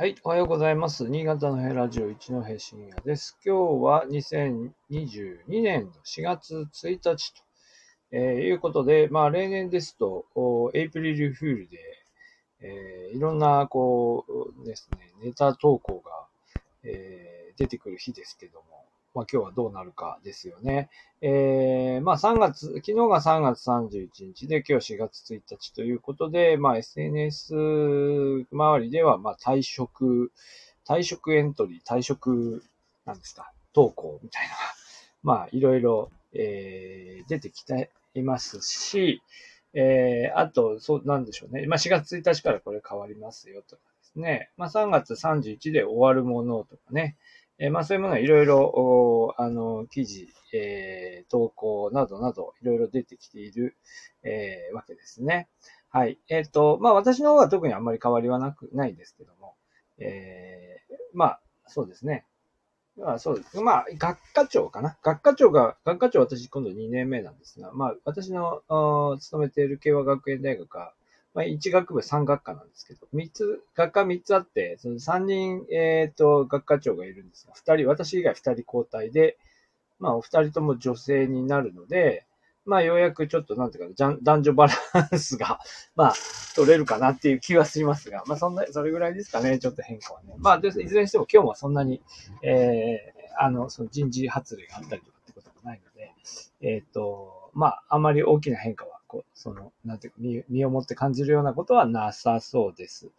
はい、おはようございます。新潟のヘラジオ一の平深夜です。今日は2022年4月1日と、えー、いうことで、まあ例年ですと、エイプリルフールで、えー、いろんな、こうですね、ネタ投稿が、えー、出てくる日ですけども、まあ今日はどうなるかですよね。えー、まあ3月、昨日が3月31日で今日4月1日ということで、まあ SNS 周りでは、まあ退職、退職エントリー、退職、なんですか、投稿みたいな、まあいろいろ、えー、出てきていますし、えー、あと、そう、なんでしょうね。まあ4月1日からこれ変わりますよとかですね。まあ3月31で終わるものとかね。えー、まあそういうものはいろいろ、あの、記事、えー、投稿などなど、いろいろ出てきている、えー、わけですね。はい。えっ、ー、と、まあ私の方は特にあんまり変わりはなく、ないですけども、えー、まあ、そうですね。まあそうです。まあ、学科長かな。学科長が、学科長私今度2年目なんですが、まあ私の勤めている慶和学園大学は、まあ、1学部3学科なんですけど、3つ、学科3つあって、その3人、えっ、ー、と、学科長がいるんですが、2人、私以外2人交代で、まあ、お二人とも女性になるので、まあ、ようやくちょっと、なんていうか、男女バランスが、まあ、取れるかなっていう気はしますが、まあ、そんな、それぐらいですかね、ちょっと変化はね。まあ、でいずれにしても今日はそんなに、えー、あの、その人事発令があったりとかってこともないので、えっ、ー、と、まあ、あまり大きな変化はこ、その、なんていうか身、身をもって感じるようなことはなさそうです。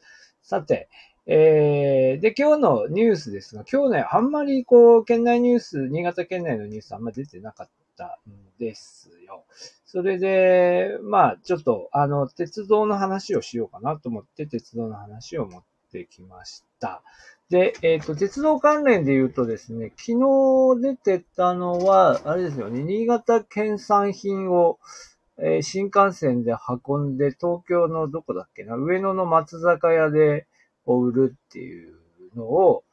さて、えー、で、今日のニュースですが、今日ね、あんまりこう、県内ニュース、新潟県内のニュースあんまり出てなかったんですよ。それで、まあ、ちょっと、あの、鉄道の話をしようかなと思って、鉄道の話を持ってきました。で、えっ、ー、と、鉄道関連で言うとですね、昨日出てたのは、あれですよね、新潟県産品を、えー、新幹線で運んで、東京のどこだっけな、上野の松坂屋で売るっていうのを、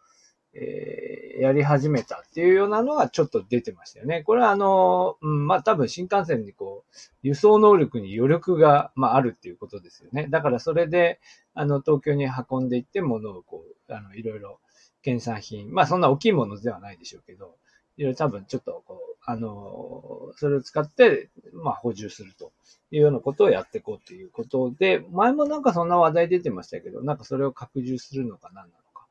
えー、やり始めたっていうようなのがちょっと出てましたよね。これはあの、うん、まあ多分新幹線にこう、輸送能力に余力が、まああるっていうことですよね。だからそれで、あの、東京に運んでいって物をこう、あの、いろいろ、検査品、まあそんな大きいものではないでしょうけど、いろいろ多分ちょっとこう、あの、それを使って、まあ、補充するというようなことをやっていこうということで、前もなんかそんな話題出てましたけど、なんかそれを拡充するのか何なのか、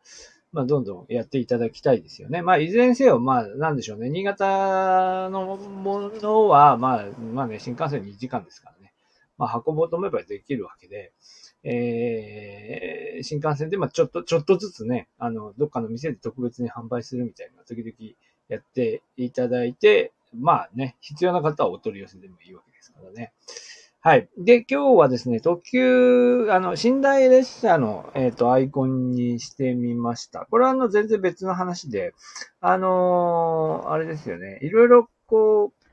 まあ、どんどんやっていただきたいですよね。まあ、いずれにせよ、まあ、なんでしょうね。新潟のものは、まあ、まあね、新幹線2時間ですからね。まあ、運ぼうと思えばできるわけで、えー、新幹線で、まあ、ちょっと、ちょっとずつね、あの、どっかの店で特別に販売するみたいな、時々やっていただいて、まあね、必要な方はお取り寄せでもいいわけですからね。はい。で、今日はですね、特急、あの、寝台列車の、えっ、ー、と、アイコンにしてみました。これはあの、全然別の話で、あのー、あれですよね、いろいろこう、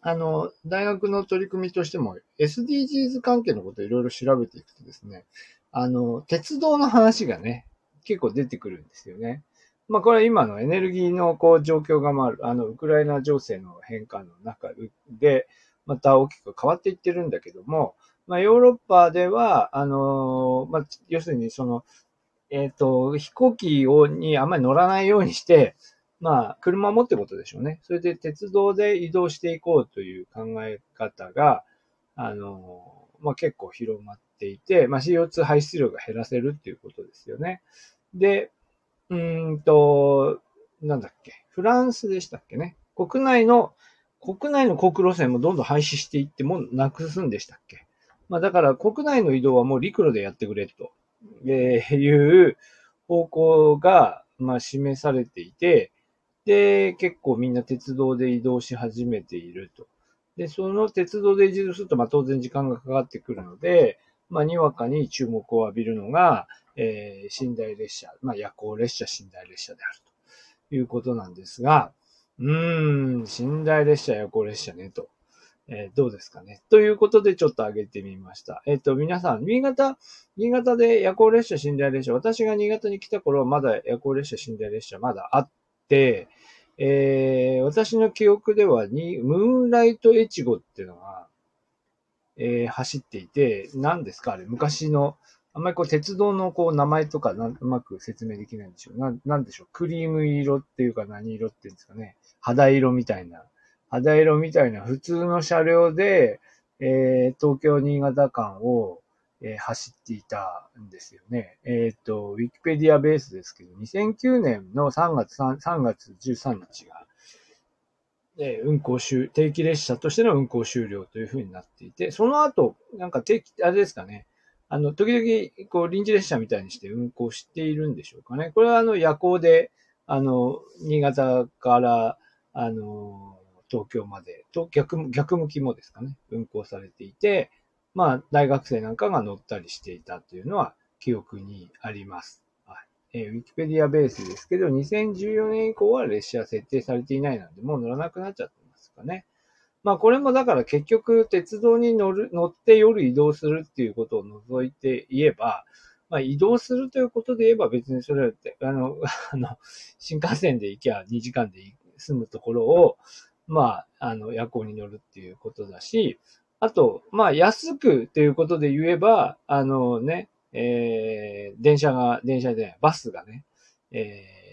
あの、大学の取り組みとしても、SDGs 関係のことをいろいろ調べていくとですね、あの、鉄道の話がね、結構出てくるんですよね。まあこれは今のエネルギーのこう状況がまあ、あの、ウクライナ情勢の変化の中で、また大きく変わっていってるんだけども、まあヨーロッパでは、あの、まあ、要するにその、えっ、ー、と、飛行機をにあんまり乗らないようにして、まあ、車を持ってことでしょうね。それで鉄道で移動していこうという考え方が、あの、まあ結構広まっていて、まあ CO2 排出量が減らせるっていうことですよね。で、うんと、なんだっけ、フランスでしたっけね？国内の、国内の国路線もどんどん廃止していってもなくすんでしたっけ？まあだから国内の移動はもう陸路でやってくれと、えー、いう方向が、まあ示されていて、で、結構みんな鉄道で移動し始めていると。で、その鉄道で移動すると、まあ当然時間がかかってくるので、まあにわかに注目を浴びるのが、えー、寝台列車、まあ、夜行列車、寝台列車であるということなんですが、うーん、寝台列車、夜行列車ね、と。えー、どうですかね。ということでちょっと上げてみました。えっ、ー、と、皆さん、新潟、新潟で夜行列車、寝台列車、私が新潟に来た頃はまだ夜行列車、寝台列車まだあって、えー、私の記憶ではに、ムーンライト越後っていうのが、えー、走っていて、何ですか？あれ、昔のあんまりこう鉄道のこう名前とかなうまく説明できないんでしょう。ななんでしょう？クリーム色っていうか何色っていうんですかね。肌色みたいな。肌色みたいな普通の車両で、えー、東京新潟間を、えー、走っていたんですよね。えっ、ー、と、ウィキペディアベースですけど、2009年の3月 3, 3月13日が、え運行終、定期列車としての運行終了というふうになっていて、その後、なんか定期、あれですかね、あの、時々、こう、臨時列車みたいにして運行しているんでしょうかね。これは、あの、夜行で、あの、新潟から、あの、東京まで、と逆、逆向きもですかね、運行されていて、まあ、大学生なんかが乗ったりしていたというのは記憶にあります。えー、ウィキペディアベースですけど、2014年以降は列車設定されていないので、もう乗らなくなっちゃってますかね。まあこれもだから結局鉄道に乗る、乗って夜移動するっていうことを除いて言えば、まあ移動するということで言えば別にそれって、あの、あの、新幹線で行きゃ2時間で済むところを、まあ、あの、夜行に乗るっていうことだし、あと、まあ安くということで言えば、あのね、えー、電車が、電車でバスがね、えー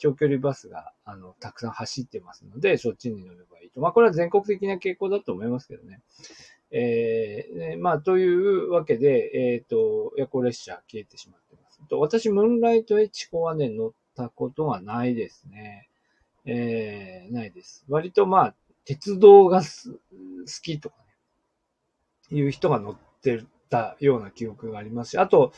長距離バスが、あの、たくさん走ってますので、そっちに乗ればいいと。まあ、これは全国的な傾向だと思いますけどね。えー、まあ、というわけで、えっ、ー、と、夜行列車消えてしまってます。と私、ムーンライトエチコはね、乗ったことはないですね。えー、ないです。割とまあ、鉄道が好きとかね、いう人が乗ってるたような記憶がありますし、あと、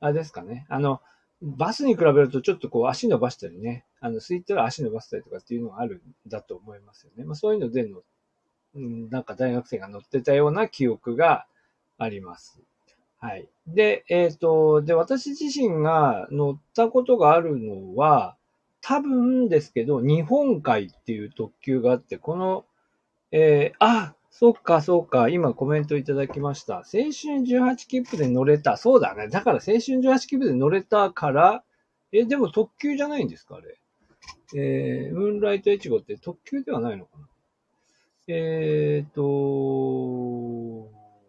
あれですかね、あの、バスに比べるとちょっとこう足伸ばしたりね、あの、空いたら足伸ばしたりとかっていうのがあるんだと思いますよね。まあそういうのでの、うん、なんか大学生が乗ってたような記憶があります。はい。で、えっ、ー、と、で、私自身が乗ったことがあるのは、多分ですけど、日本海っていう特急があって、この、えー、あ、そっか、そうか。今コメントいただきました。青春18切符で乗れた。そうだね。だから青春18切符で乗れたから、え、でも特急じゃないんですかあれ？えー、ムーンライトエチゴって特急ではないのかな？えーと、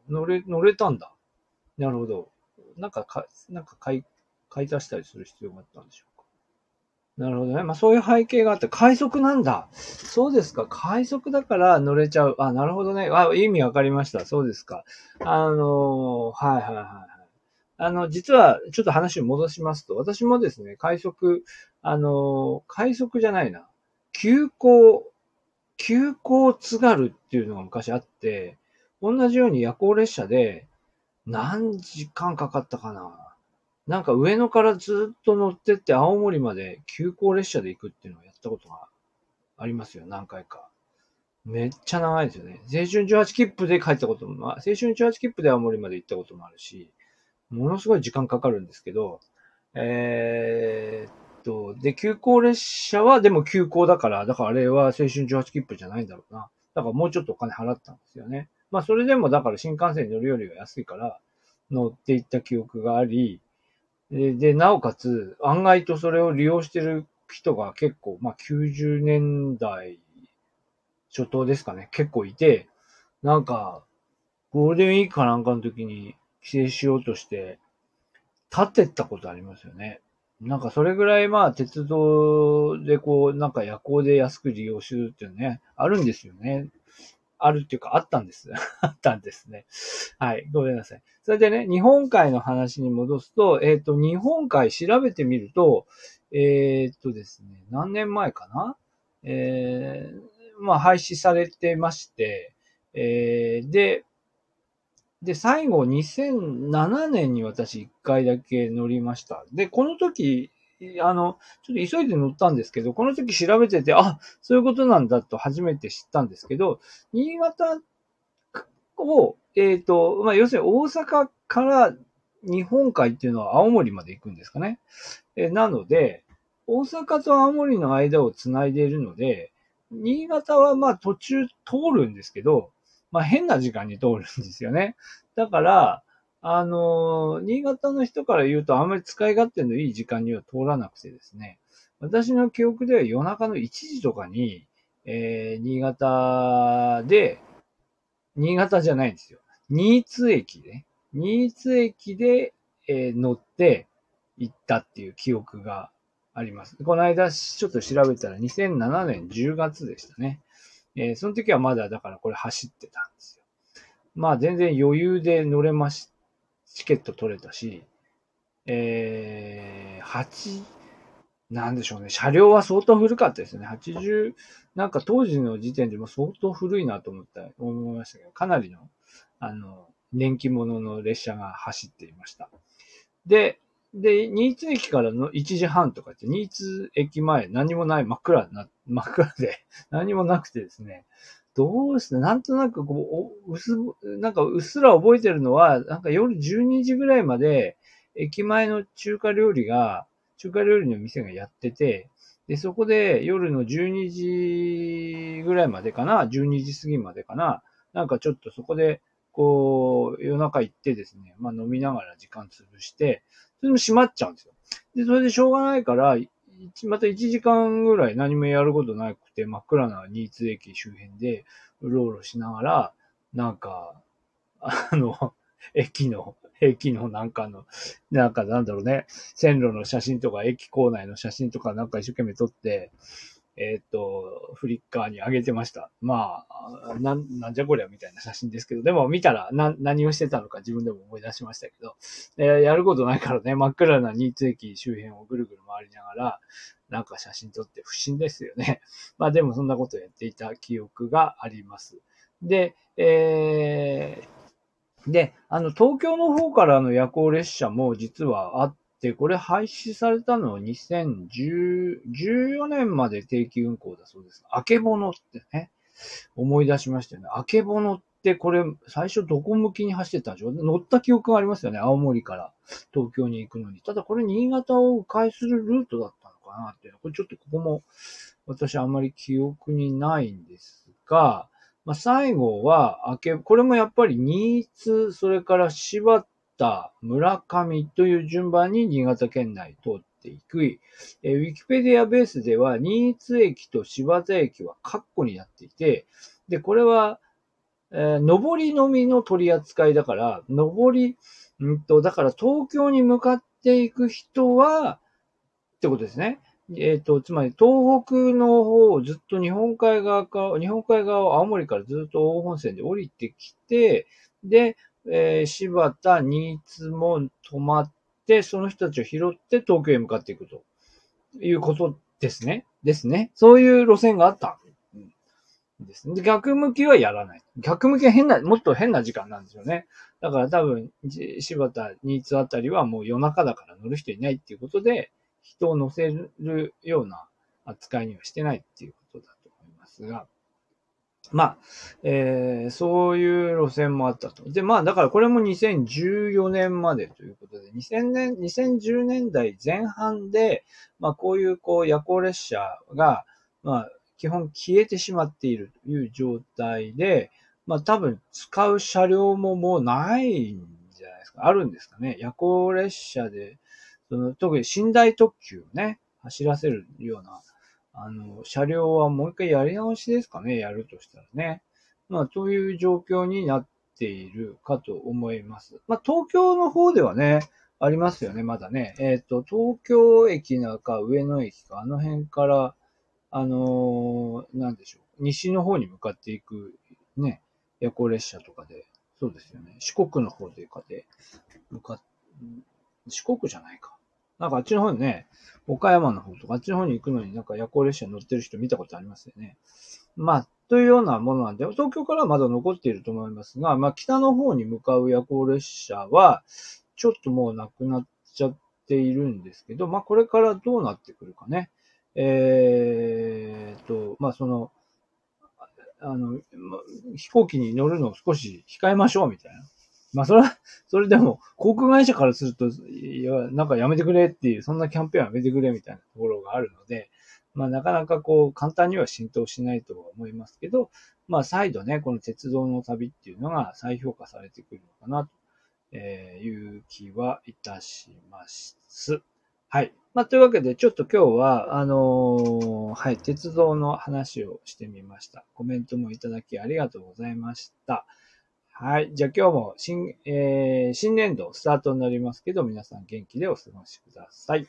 乗れ、乗れたんだ。なるほど。なんかか、なんか買い、買い足したりする必要があったんでしょなるほどね。まあそういう背景があって、快速なんだ。そうですか。快速だから乗れちゃう。あ、なるほどね。あ、意味わかりました。そうですか。あのはいはいはいはい。あの、実は、ちょっと話を戻しますと、私もですね、快速、あの快速じゃないな。急行、急行津軽っていうのが昔あって、同じように夜行列車で、何時間かかったかな。なんか上野からずっと乗ってって青森まで急行列車で行くっていうのをやったことがありますよ、何回か。めっちゃ長いですよね。青春18切符で帰ったことも、青春18切符で青森まで行ったこともあるし、ものすごい時間かかるんですけど、えー、っと、で、急行列車はでも急行だから、だからあれは青春18切符じゃないんだろうな。だからもうちょっとお金払ったんですよね。まあそれでもだから新幹線に乗るよりは安いから乗っていった記憶があり、で、なおかつ、案外とそれを利用してる人が結構、まあ、90年代初頭ですかね、結構いて、なんか、ゴールデンウィークかなんかの時に帰省しようとして、立ってったことありますよね。なんかそれぐらいまあ鉄道でこう、なんか夜行で安く利用するっていうね、あるんですよね。あるっていうか、あったんです。あったんですね。はい。ごめんなさい。それでね、日本海の話に戻すと、えっ、ー、と、日本海調べてみると、えっ、とですね、何年前かな？えー、まあ、廃止されてまして、えー、で、で、最後2007年に私1回だけ乗りました。で、この時、あの、ちょっと急いで乗ったんですけど、この時調べてて、あ、そういうことなんだと初めて知ったんですけど、新潟を、えっ、ー、と、まあ、要するに大阪から日本海っていうのは青森まで行くんですかね。えなので、大阪と青森の間を繋いでいるので、新潟はまあ途中通るんですけど、まあ変な時間に通るんですよね。だから、あの、新潟の人から言うとあんまり使い勝手のいい時間には通らなくてですね、私の記憶では夜中の1時とかに、えー、新潟で、新潟じゃないんですよ。新津駅ね。新津駅で、えー、乗って行ったっていう記憶があります。この間ちょっと調べたら2007年10月でしたね。えー、その時はまだだからこれ走ってたんですよ。まあ全然余裕で乗れまし、チケット取れたし、えー、8、なんでしょうね。車両は相当古かったですね。80、なんか当時の時点でも相当古いなと思った、思いましたけど、かなりの、あの、年季物の列車が走っていました。で、で、新津駅からの1時半とかって、新津駅前何もない真っ暗な、真っ暗で何もなくてですね、どうしてなんとなくこう、うす、なんかうっすら覚えてるのは、なんか夜12時ぐらいまで駅前の中華料理が、中華料理の店がやってて、で、そこで夜の12時ぐらいまでかな、12時過ぎまでかな、なんかちょっとそこで、こう、夜中行ってですね、まあ飲みながら時間潰して、それも閉まっちゃうんですよ。で、それでしょうがないから、また1時間ぐらい何もやることなくて、真っ暗な新津駅周辺で、うろうろしながら、なんか、あの、駅の、駅のなんかの、なんかなんだろうね、線路の写真とか、駅構内の写真とかなんか一生懸命撮って、えっ、と、フリッカーに上げてました。まあ、なん、なんじゃこりゃみたいな写真ですけど、でも見たらな、何をしてたのか自分でも思い出しましたけど、えー、やることないからね、真っ暗な新津駅周辺をぐるぐる回りながら、なんか写真撮って不審ですよね。まあでもそんなことやっていた記憶があります。で、えー、で、あの、東京の方からの夜行列車も実はあっで、これ廃止されたのは2014年まで定期運行だそうです。あけぼのってね、思い出しましたよね。あけぼのってこれ最初どこ向きに走ってたんでしょう？乗った記憶がありますよね。青森から東京に行くのに。ただこれ新潟を迂回するルートだったのかなって。これちょっとここも私あんまり記憶にないんですが、まあ、最後は、あけ、これもやっぱり新津、それから柴田、村上という順番に新潟県内通っていく。えー、ウィキペディアベースでは、新津駅と柴田駅はカッコになっていて、で、これは、えー、上りのみの取り扱いだから、上り、んと、だから東京に向かっていく人は、ってことですね。えっ、ー、と、つまり東北の方をずっと日本海側か、日本海側を青森からずっと大本線で降りてきて、で、えー、柴田、新津も止まって、その人たちを拾って東京へ向かっていくということですね。ですね。そういう路線があった。ですね。逆向きはやらない。逆向きは変な、もっと変な時間なんですよね。だから多分、柴田、新津あたりはもう夜中だから乗る人いないっていうことで、人を乗せるような扱いにはしてないっていうことだと思いますが、まあ、えー、そういう路線もあったと。で、まあ、だからこれも2014年までということで、2000年、2010年代前半で、まあ、こういう、こう、夜行列車が、まあ、基本消えてしまっているという状態で、まあ、多分使う車両ももうないんじゃないですか。あるんですかね。夜行列車で、その、特に寝台特急をね、走らせるような、あの、車両はもう一回やり直しですかね、やるとしたらね。まあ、という状況になっているかと思います。まあ、東京の方ではね、ありますよね、まだね。えっ、ー、と、東京駅なか上野駅か、あの辺から、あのー、なんでしょう、西の方に向かっていく、ね、夜行列車とかで、そうですよね、四国の方でかで、向かっ、四国じゃないか。なんかあっちの方にね、岡山の方とか、あっちの方に行くのになんか夜行列車に乗ってる人見たことありますよね。まあ、というようなものなんで、東京からはまだ残っていると思いますが、まあ、北の方に向かう夜行列車は、ちょっともうなくなっちゃっているんですけど、まあ、これからどうなってくるかね。えー、と、まあ、その、あの、飛行機に乗るのを少し控えましょうみたいな。まあ、それは、それでも、航空会社からすると、いや、なんかやめてくれっていう、そんなキャンペーンやめてくれみたいなところがあるので、まあ、なかなかこう、簡単には浸透しないとは思いますけど、まあ、再度ね、この鉄道の旅っていうのが再評価されてくるのかな、という気はいたします。はい。まあ、というわけで、ちょっと今日は、あのー、はい、鉄道の話をしてみました。コメントもいただきありがとうございました。はい。じゃあ今日も新、えー新年度スタートになりますけど、皆さん元気でお過ごしください。